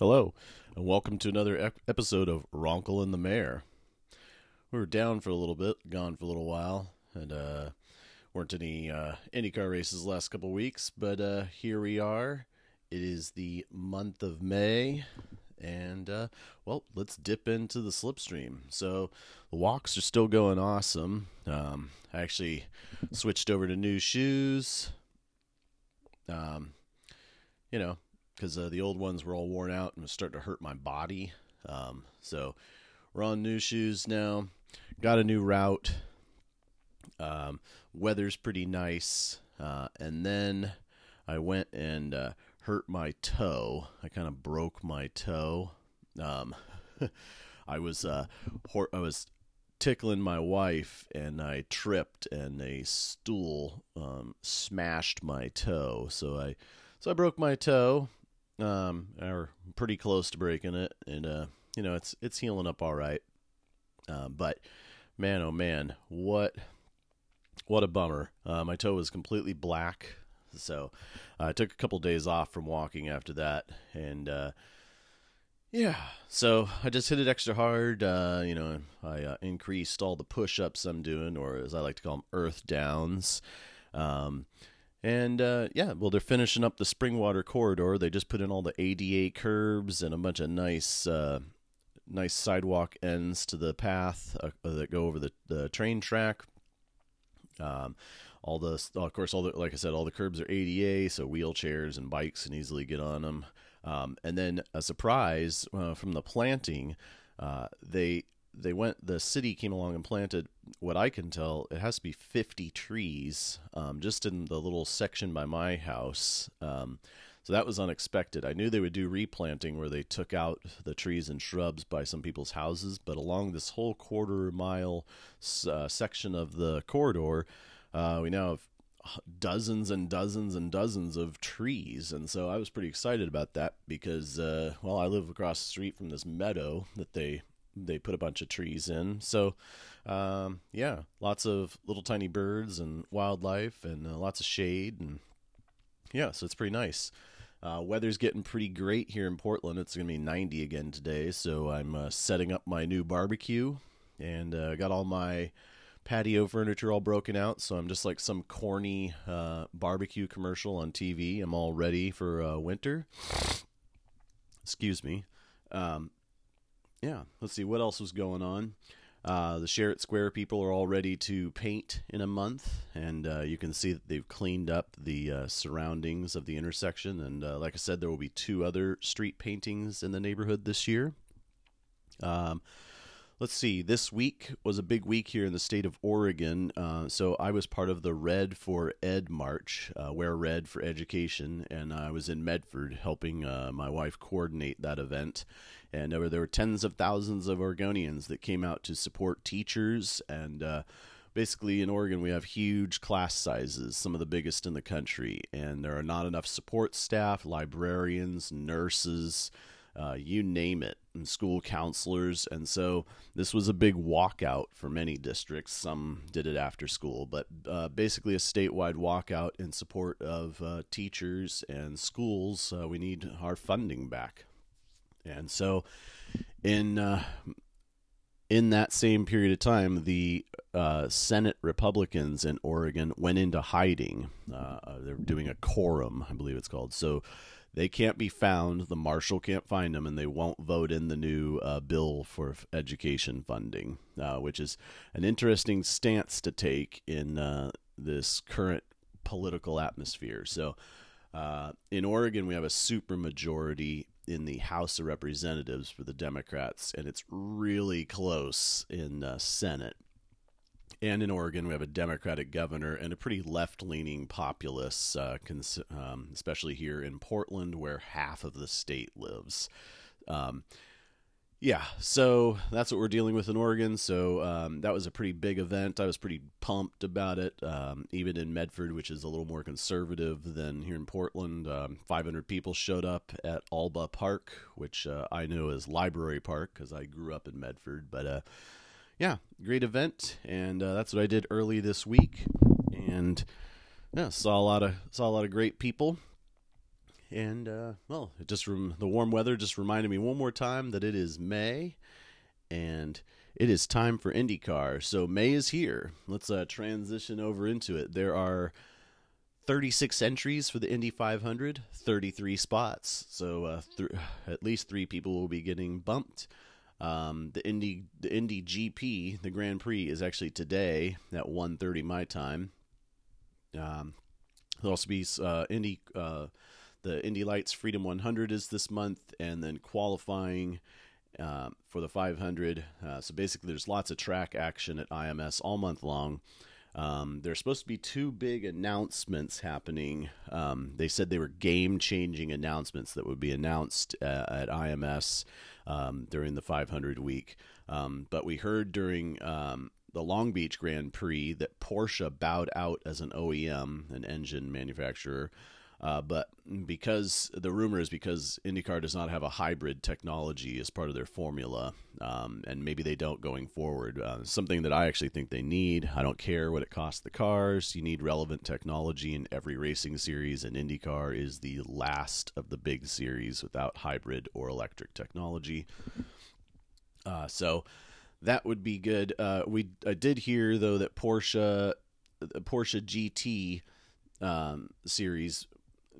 Hello, and welcome to another ep- episode of Ronkel and the Mayor. We were down for a little bit, gone for a little while, and uh, weren't any uh, IndyCar races last couple weeks, but uh, here we are. It is the month of May, and uh, well, let's dip into the slipstream. So the walks are still going awesome. Um, I actually switched over to new shoes. Um, you know, because uh, the old ones were all worn out and was starting to hurt my body. Um, so we're on new shoes now. Got a new route. Um, weather's pretty nice. Uh, and then I went and uh, hurt my toe. I kind of broke my toe. Um, I was uh, hor- I was tickling my wife, and I tripped, and a stool um, smashed my toe. So I so I broke my toe. Um, or pretty close to breaking it, and uh, you know it's it's healing up all right. Uh, but man, oh man, what what a bummer! Uh, my toe was completely black, so I took a couple days off from walking after that, and uh, yeah, so I just hit it extra hard. Uh, you know, I uh, increased all the push-ups I'm doing, or as I like to call them, earth downs. Um, and uh, yeah, well, they're finishing up the Springwater corridor. They just put in all the ADA curbs and a bunch of nice, uh, nice sidewalk ends to the path uh, that go over the, the train track. Um, all the, of course, all the like I said, all the curbs are ADA, so wheelchairs and bikes can easily get on them. Um, and then a surprise uh, from the planting, uh, they they went the city came along and planted what i can tell it has to be 50 trees um, just in the little section by my house. Um, so that was unexpected. I knew they would do replanting where they took out the trees and shrubs by some people's houses but along this whole quarter mile uh, section of the corridor uh, we now have dozens and dozens and dozens of trees. And so i was pretty excited about that because uh, well i live across the street from this meadow that they they put a bunch of trees in. So, um, yeah, lots of little tiny birds and wildlife and uh, lots of shade. And yeah, so it's pretty nice. Uh, weather's getting pretty great here in Portland. It's going to be 90 again today. So I'm uh, setting up my new barbecue and uh, got all my patio furniture all broken out. So I'm just like some corny uh, barbecue commercial on TV. I'm all ready for uh, winter. Excuse me. Um, yeah, let's see what else was going on. Uh, the Share-It Square people are all ready to paint in a month, and uh, you can see that they've cleaned up the uh, surroundings of the intersection. And uh, like I said, there will be two other street paintings in the neighborhood this year. Um, let's see. This week was a big week here in the state of Oregon. Uh, so I was part of the Red for Ed March, uh, Wear Red for Education, and I was in Medford helping my wife coordinate that event and there were, there were tens of thousands of Oregonians that came out to support teachers. And uh, basically, in Oregon, we have huge class sizes, some of the biggest in the country, and there are not enough support staff, librarians, nurses. Uh, you name it, and school counselors. And so this was a big walkout for many districts. Some did it after school, but uh, basically a statewide walkout in support of uh, teachers and schools. Uh, we need our funding back. And so, in uh, in that same period of time, the uh, Senate Republicans in Oregon went into hiding. Uh, they're doing a quorum, I believe it's called. So they can't be found. The marshal can't find them, and they won't vote in the new uh, bill for education funding, uh, which is an interesting stance to take in uh, this current political atmosphere. So. Uh, in Oregon, we have a supermajority in the House of Representatives for the Democrats, and it's really close in the Senate. And in Oregon, we have a Democratic governor and a pretty left leaning populace, uh, cons- um, especially here in Portland, where half of the state lives. Um, yeah, so that's what we're dealing with in Oregon. So um, that was a pretty big event. I was pretty pumped about it. Um, even in Medford, which is a little more conservative than here in Portland, um, 500 people showed up at Alba Park, which uh, I know as Library Park because I grew up in Medford. But uh, yeah, great event, and uh, that's what I did early this week, and yeah, saw a lot of saw a lot of great people, and uh, well, it just rem- the warm weather just reminded me one more time that it is May, and it is time for IndyCar. So May is here. Let's uh, transition over into it. There are 36 entries for the Indy 500, 33 spots. So uh, th- at least three people will be getting bumped. Um, the Indy the Indy GP, the Grand Prix, is actually today at 1:30 my time. Um, there'll also be uh, Indy uh, the Indy Lights Freedom 100 is this month, and then qualifying uh, for the 500. Uh, so basically, there's lots of track action at IMS all month long. Um, there's supposed to be two big announcements happening. Um, they said they were game changing announcements that would be announced uh, at IMS um, during the 500 week. Um, but we heard during um, the Long Beach Grand Prix that Porsche bowed out as an OEM, an engine manufacturer. Uh, but because the rumor is because IndyCar does not have a hybrid technology as part of their formula, um, and maybe they don't going forward. Uh, something that I actually think they need. I don't care what it costs the cars. You need relevant technology in every racing series, and IndyCar is the last of the big series without hybrid or electric technology. Uh, so that would be good. Uh, we I did hear though that Porsche, Porsche GT um, series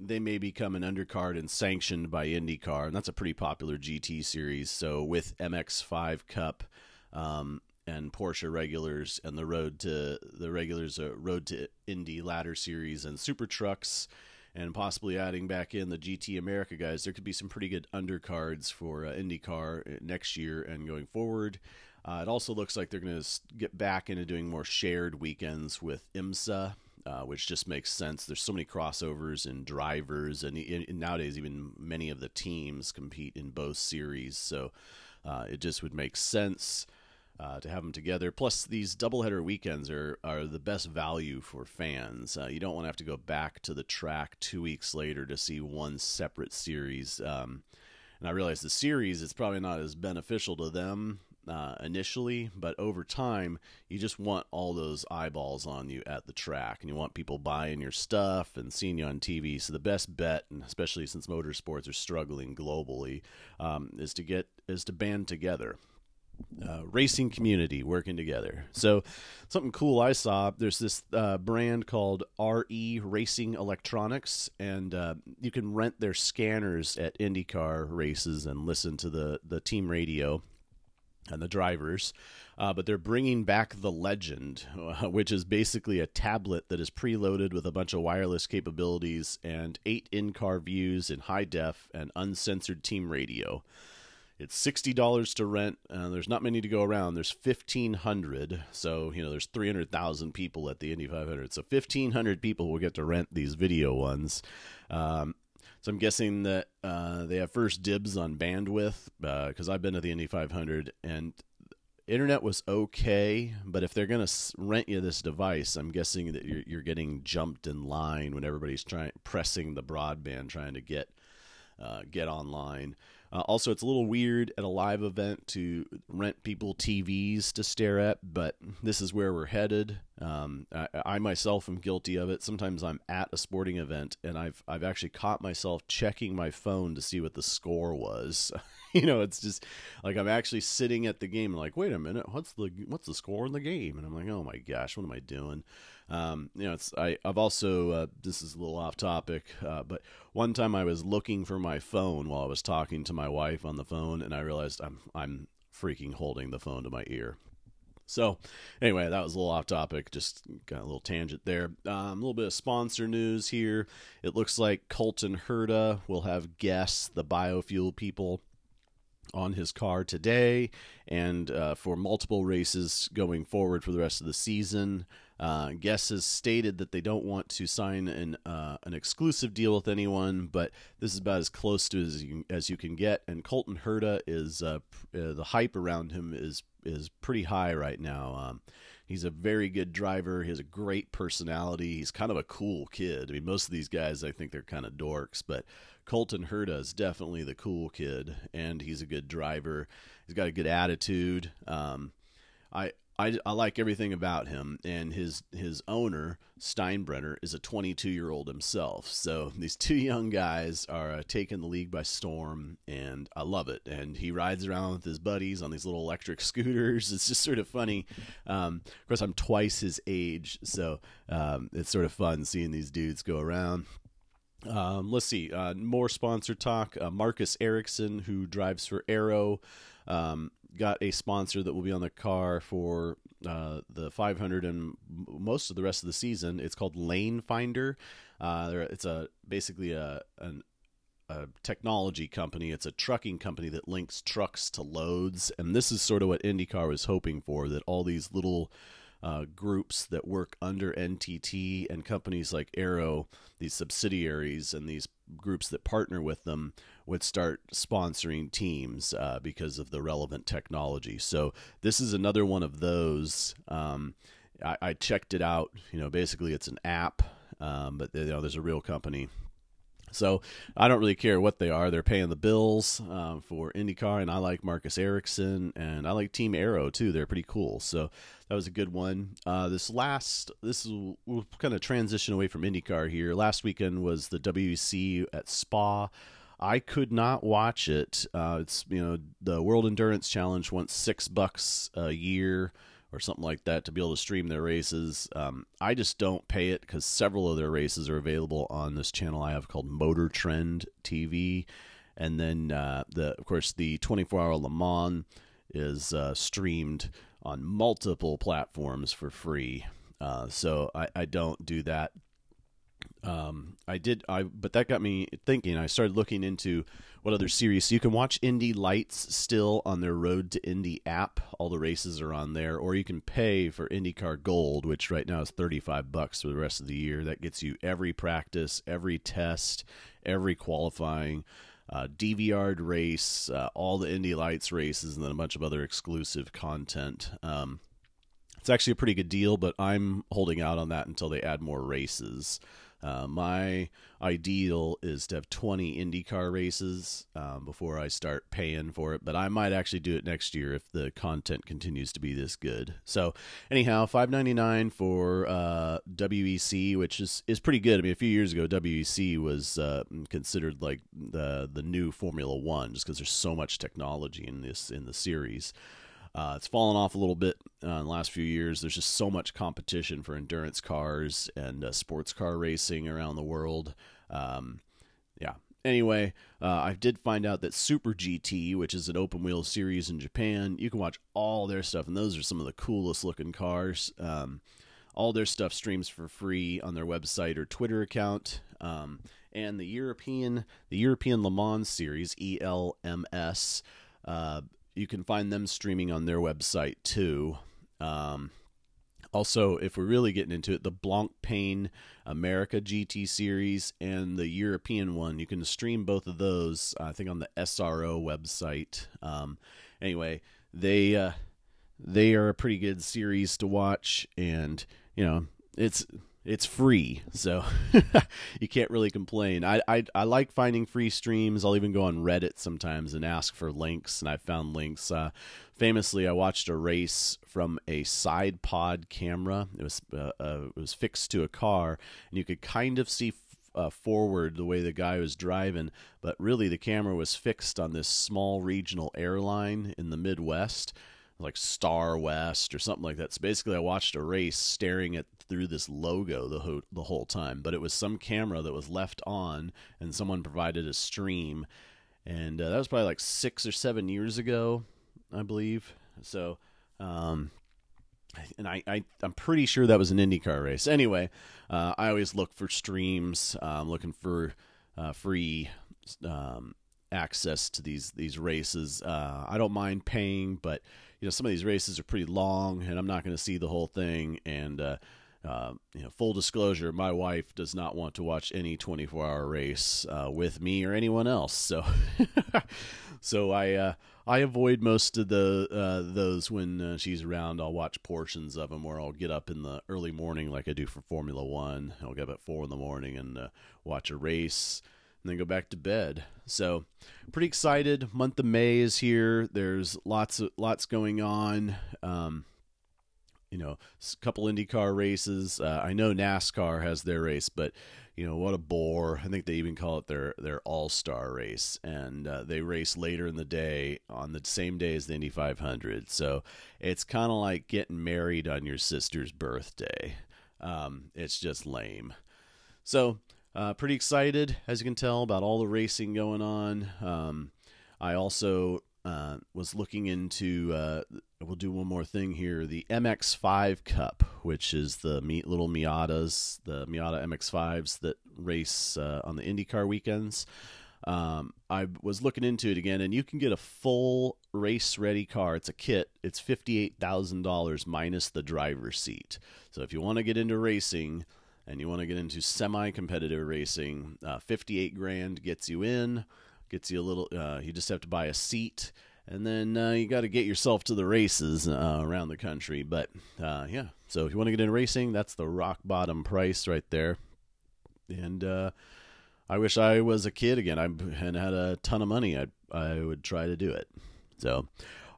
they may become an undercard and sanctioned by IndyCar, and that's a pretty popular GT series. So with MX5 Cup um, and Porsche regulars and the road to the regulars, uh, road to Indy ladder series and super trucks, and possibly adding back in the GT America guys, there could be some pretty good undercards for uh, IndyCar next year and going forward. Uh, it also looks like they're going to get back into doing more shared weekends with IMSA uh, which just makes sense. There's so many crossovers and drivers, and, and, nowadays even many of the teams compete in both series, so uh, it just would make sense. Uh, to have them together. Plus, these doubleheader weekends are, are the best value for fans. Uh, you don't want to have to go back to the track two weeks later to see one separate series. Um, and I realize the series is probably not as beneficial to them uh, initially, but over time, you just want all those eyeballs on you at the track, and you want people buying your stuff and seeing you on TV. So the best bet, and especially since motorsports are struggling globally, um, is to get is to band together. Uh, racing community working together. So, something cool I saw. There's this uh, brand called RE Racing Electronics, and uh, you can rent their scanners at IndyCar races and listen to the the team radio and the drivers. Uh, but they're bringing back the Legend, uh, which is basically a tablet that is preloaded with a bunch of wireless capabilities and eight in car views in high def and uncensored team radio. It's sixty dollars to rent. Uh, there's not many to go around. There's fifteen hundred, so you know there's three hundred thousand people at the Indy 500. So fifteen hundred people will get to rent these video ones. Um, so I'm guessing that uh, they have first dibs on bandwidth because uh, I've been to the Indy 500 and internet was okay, but if they're going to rent you this device, I'm guessing that you're, you're, getting jumped in line when everybody's trying pressing the broadband trying to get uh, get online. Uh, also, it's a little weird at a live event to rent people TVs to stare at, but this is where we're headed. Um, I, I, myself am guilty of it. Sometimes I'm at a sporting event and I've I've actually caught myself checking my phone to see what the score was. you know, it's just like I'm actually sitting at the game and like, wait a minute, what's the what's the score in the game? And I'm like, oh my gosh, what am I doing? Um, you know, it's I, I've also uh, this is a little off topic, uh, but one time I was looking for my phone while I was talking to my wife on the phone, and I realized I'm I'm freaking holding the phone to my ear. So, anyway, that was a little off topic. Just got a little tangent there. Um, a little bit of sponsor news here. It looks like Colton Herta will have GESS, the biofuel people, on his car today and uh, for multiple races going forward for the rest of the season. Uh, GESS has stated that they don't want to sign an uh, an exclusive deal with anyone, but this is about as close to as you, as you can get. And Colton Herta is uh, uh, the hype around him is is pretty high right now. Um, he's a very good driver. He has a great personality. He's kind of a cool kid. I mean, most of these guys I think they're kind of dorks, but Colton Herta is definitely the cool kid, and he's a good driver. He's got a good attitude. Um, I I, I like everything about him, and his his owner Steinbrenner is a 22 year old himself. So these two young guys are uh, taking the league by storm, and I love it. And he rides around with his buddies on these little electric scooters. It's just sort of funny. Um, of course, I'm twice his age, so um, it's sort of fun seeing these dudes go around. Um, let's see, uh, more sponsor talk. Uh, Marcus Ericsson, who drives for Arrow. Um, got a sponsor that will be on the car for uh, the 500 and most of the rest of the season. It's called Lane Finder. Uh, it's a basically a an, a technology company. It's a trucking company that links trucks to loads, and this is sort of what IndyCar was hoping for. That all these little uh, groups that work under NTT and companies like Arrow, these subsidiaries and these groups that partner with them would start sponsoring teams uh, because of the relevant technology. So this is another one of those. Um, I, I, checked it out. You know, basically it's an app, um, but you know, there's a real company so I don't really care what they are. They're paying the bills um, for IndyCar, and I like Marcus Ericsson, and I like Team Arrow too. They're pretty cool. So that was a good one. Uh, this last, this is we'll kind of transition away from IndyCar here. Last weekend was the WEC at Spa. I could not watch it. Uh, it's you know the World Endurance Challenge wants six bucks a year or something like that to be able to stream their races. Um, I just don't pay it because several of their races are available on this channel I have called Motor Trend TV, and then uh, the of course the 24 hour Le Mans is uh, streamed on multiple platforms for free. Uh, so I, I don't do that um, I did, I but that got me thinking. I started looking into what other series. So you can watch Indy Lights still on their Road to Indy app. All the races are on there, or you can pay for IndyCar Gold, which right now is thirty five bucks for the rest of the year. That gets you every practice, every test, every qualifying. Uh, DVR race, uh, all the Indy Lights races, and then a bunch of other exclusive content. Um, it's actually a pretty good deal, but I'm holding out on that until they add more races. Uh, my ideal is to have 20 IndyCar races um, before I start paying for it, but I might actually do it next year if the content continues to be this good. So, anyhow, 5.99 for uh, WEC, which is is pretty good. I mean, a few years ago, WEC was uh, considered like the the new Formula One, just because there's so much technology in this in the series. Uh, it's fallen off a little bit uh, in the last few years. There's just so much competition for endurance cars and uh, sports car racing around the world. Um, yeah. Anyway, uh, I did find out that Super GT, which is an open wheel series in Japan, you can watch all their stuff, and those are some of the coolest looking cars. Um, all their stuff streams for free on their website or Twitter account. Um, and the European, the European Le Mans series (ELMS), uh, you can find them streaming on their website too. Um, also, if we're really getting into it, the Blancpain America GT series and the European one, you can stream both of those. I think on the SRO website. Um, anyway, they uh, they are a pretty good series to watch, and you know it's it's free, so you can't really complain. I, I I like finding free streams. I'll even go on Reddit sometimes and ask for links, and I found links. Uh, famously, I watched a race from a side pod camera. It was uh, uh, it was fixed to a car, and you could kind of see uh, forward the way the guy was driving, but really the camera was fixed on this small regional airline in the Midwest like Star West or something like that. So basically, I watched a race staring at through this logo the ho- the whole time, but it was some camera that was left on, and someone provided a stream, and uh, that was probably like six or seven years ago, I believe. So, um, and I, I I'm pretty sure that was an IndyCar race. Anyway, uh, I always look for streams. Uh, I'm looking for uh, free um, access to these these races. Uh, I don't mind paying, but you know some of these races are pretty long, and I'm not going to see the whole thing. And uh, uh, you know, full disclosure, my wife does not want to watch any 24 hour race uh, with me or anyone else. So, so I uh, I avoid most of the uh, those when uh, she's around. I'll watch portions of them, or I'll get up in the early morning like I do for Formula One. I'll get up at four in the morning and uh, watch a race and then go back to bed. So, pretty excited. Month of May is here. There's lots of lots going on. Um, you know, a couple IndyCar races. Uh, I know NASCAR has their race, but you know what a bore. I think they even call it their their All Star race, and uh, they race later in the day on the same day as the Indy 500. So it's kind of like getting married on your sister's birthday. Um, it's just lame. So uh, pretty excited, as you can tell, about all the racing going on. Um, I also uh, was looking into. Uh, we'll do one more thing here: the MX5 Cup, which is the little Miatas, the Miata MX5s that race uh, on the IndyCar weekends. Um, I was looking into it again, and you can get a full race-ready car. It's a kit. It's fifty-eight thousand dollars minus the driver's seat. So if you want to get into racing and you want to get into semi-competitive racing, uh, fifty-eight grand gets you in gets you a little. Uh, you just have to buy a seat, and then uh, you got to get yourself to the races uh, around the country. But uh, yeah, so if you want to get into racing, that's the rock bottom price right there. And uh, I wish I was a kid again. I and had a ton of money. I I would try to do it. So.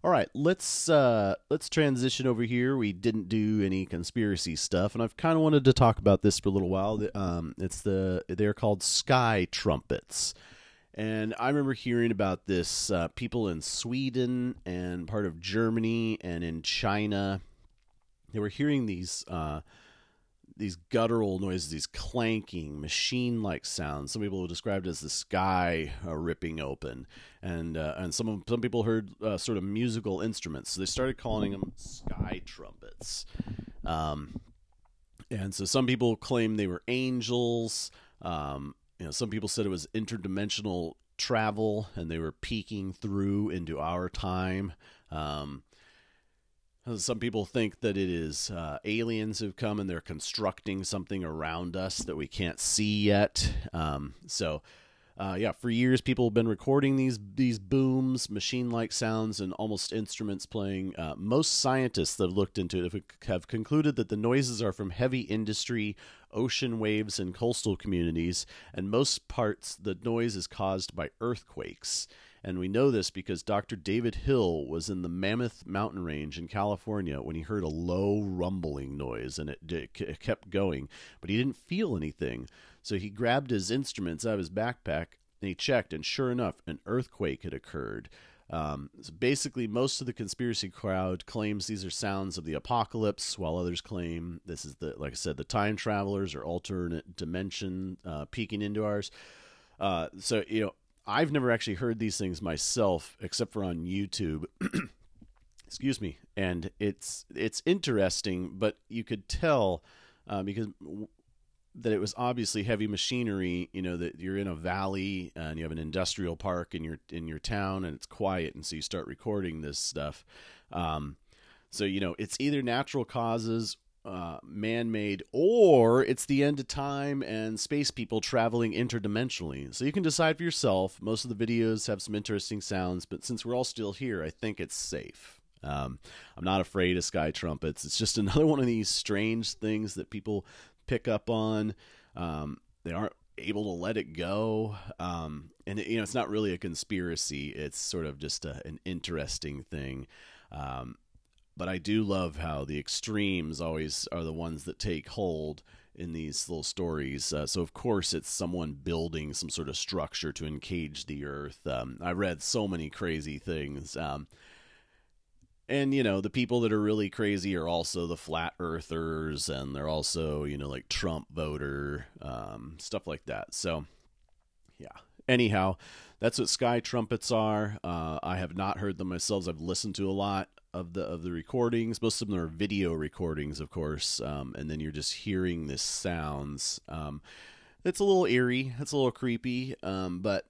All right, let's uh, let's transition over here. We didn't do any conspiracy stuff, and I've kind of wanted to talk about this for a little while. Um, it's the they're called sky trumpets, and I remember hearing about this uh, people in Sweden and part of Germany and in China. They were hearing these uh, these guttural noises, these clanking, machine-like sounds. Some people described as the sky uh, ripping open, and uh, and some some people heard uh, sort of musical instruments. So they started calling them sky trumpets. Um, and so some people claim they were angels. Um, you know, some people said it was interdimensional travel and they were peeking through into our time. Um, some people think that it is uh, aliens who've come and they're constructing something around us that we can't see yet. Um, so, uh, yeah, for years people have been recording these these booms, machine-like sounds, and almost instruments playing. Uh, most scientists that have looked into it have concluded that the noises are from heavy industry ocean waves and coastal communities, and most parts the noise is caused by earthquakes. And we know this because Dr. David Hill was in the Mammoth Mountain Range in California when he heard a low rumbling noise and it, it kept going, but he didn't feel anything. So he grabbed his instruments out of his backpack and he checked, and sure enough, an earthquake had occurred. Um, so basically, most of the conspiracy crowd claims these are sounds of the apocalypse, while others claim this is the, like I said, the time travelers or alternate dimension uh, peeking into ours. Uh, so you know, I've never actually heard these things myself, except for on YouTube. Excuse me, and it's it's interesting, but you could tell uh, because that it was obviously heavy machinery. You know that you're in a valley and you have an industrial park in your in your town, and it's quiet, and so you start recording this stuff. Um, so you know it's either natural causes, uh, man-made, or it's the end of time and space people traveling interdimensionally. So you can decide for yourself. Most of the videos have some interesting sounds, but since we're all still here, I think it's safe. Um, I'm not afraid of sky trumpets. It's just another one of these strange things that people pick up on. Um, they aren't able to let it go. Um, and it, you know, it's not really a conspiracy. It's sort of just a, an interesting thing. Um, but I do love how the extremes always are the ones that take hold in these little stories. Uh, so of course it's someone building some sort of structure to encage the earth. Um, I read so many crazy things. Um, and you know the people that are really crazy are also the flat earthers and they're also you know like trump voter um, stuff like that. So yeah. Anyhow that's what sky trumpets are. Uh, i have not heard them myself. I've listened to a lot of the of the recordings. Most of them are video recordings of course um, and then you're just hearing this sounds. Um, it's a little eerie. It's a little creepy. Um, but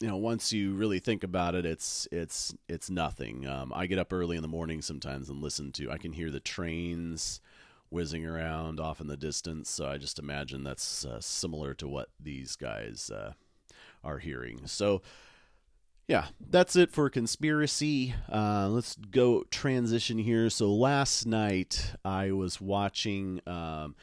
you know once you really think about it it's it's it's nothing. Um, i get up early in the morning sometimes and listen to i can hear the trains whizzing around off in the distance. So i just imagine that's uh, similar to what these guys uh, are hearing. So yeah that's it for conspiracy. Uh, let's go transition here. So last night i was watching um,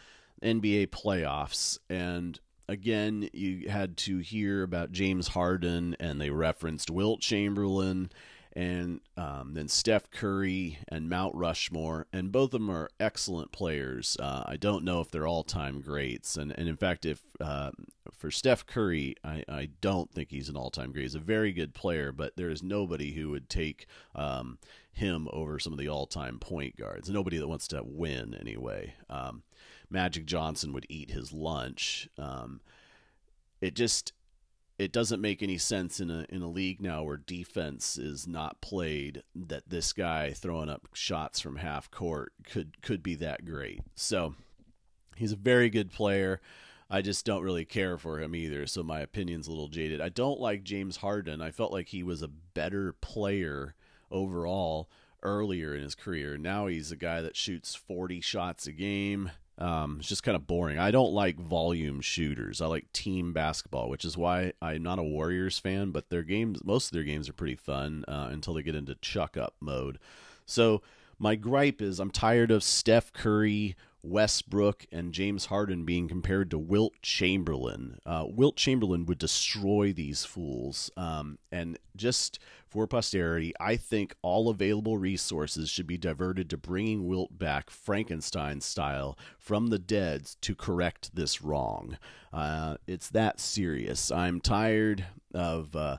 nba playoffs and again, you had to hear about James Harden, and they referenced Wilt Chamberlain, and um, then Steph Curry and Mount Rushmore, and both of them are excellent players. Uh, I don't know if they're all time greats, and and in fact, if uh, for Steph Curry, I, I don't think he's an all time great. He's a very good player, but there is nobody who would take um, him over some of the all time point guards. Nobody that wants to win anyway. Um, Magic Johnson would eat his lunch. Um, it just it doesn't make any sense in a in a league now where defense is not played that this guy throwing up shots from half court could could be that great. So he's a very good player. I just don't really care for him either, so my opinion's a little jaded. I don't like James Harden. I felt like he was a better player overall earlier in his career. Now he's a guy that shoots 40 shots a game. Um, it's just kind of boring. I don't like volume shooters. I like team basketball, which is why I'm not a Warriors fan. But their games, most of their games are pretty fun uh, until they get into chuck up mode. So my gripe is I'm tired of Steph Curry, Westbrook, and James Harden being compared to Wilt Chamberlain. Uh, Wilt Chamberlain would destroy these fools. Um, and just for posterity, I think all available resources should be diverted to bringing Wilt back Frankenstein style from the dead to correct this wrong. Uh, it's that serious. I'm tired of. Uh,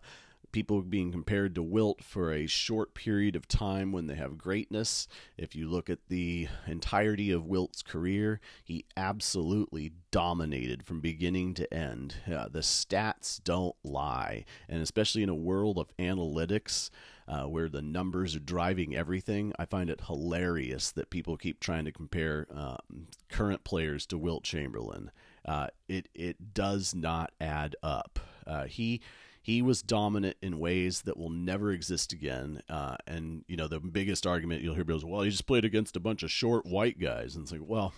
people being compared to Wilt for a short period of time when they have greatness. If you look at the entirety of Wilt's career, he absolutely dominated from beginning to end. Uh, the stats don't lie, and especially in a world of analytics. Uh, where the numbers are driving everything. I find it hilarious that people keep trying to compare uh, current players to Wilt Chamberlain. Uh, it it does not add up. Uh, he he was dominant in ways that will never exist again. Uh, and you know, the biggest argument you'll hear is, "Well, he just played against a bunch of short white guys," and it's like, well.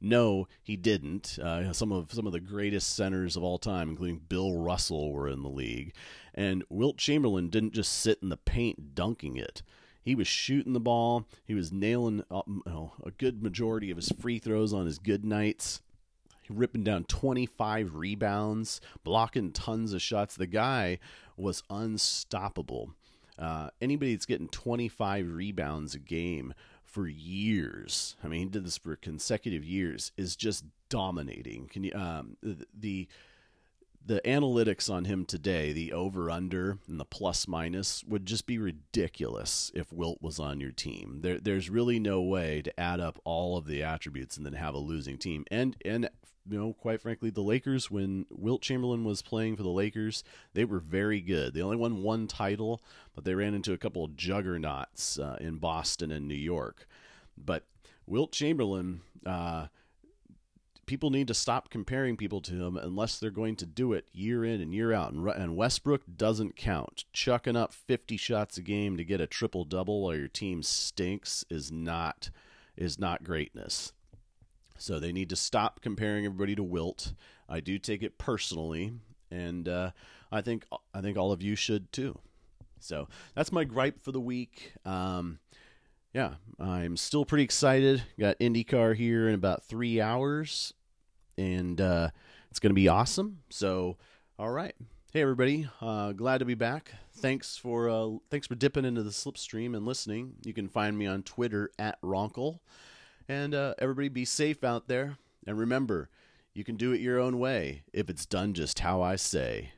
No, he didn't. Uh, some of some of the greatest centers of all time, including Bill Russell, were in the league, and Wilt Chamberlain didn't just sit in the paint dunking it. He was shooting the ball. He was nailing uh, a good majority of his free throws on his good nights ripping down 25 rebounds, blocking tons of shots. The guy was unstoppable. Uh, anybody that's getting 25 rebounds a game for years, I mean, he did this for consecutive years, is just dominating. Can you, um, the, the analytics on him today, the over under and the plus minus would just be ridiculous if Wilt was on your team. There, there's really no way to add up all of the attributes and then have a losing team. And and you know, quite frankly, the Lakers, when Wilt Chamberlain was playing for the Lakers, they were very good. They only won one title, but they ran into a couple of juggernauts uh, in Boston and New York. But Wilt Chamberlain, uh, people need to stop comparing people to him unless they're going to do it year in and year out. And, and Westbrook doesn't count. Chucking up 50 shots a game to get a triple double while your team stinks is not is not greatness. So they need to stop comparing everybody to Wilt. I do take it personally, and uh, I think I think all of you should too. So that's my gripe for the week. Um, yeah, I'm still pretty excited. Got IndyCar here in about three hours, and uh, it's going to be awesome. So, all right, hey everybody, uh, glad to be back. Thanks for uh, thanks for dipping into the slipstream and listening. You can find me on Twitter at Ronkel. And uh, everybody be safe out there. And remember, you can do it your own way if it's done just how I say.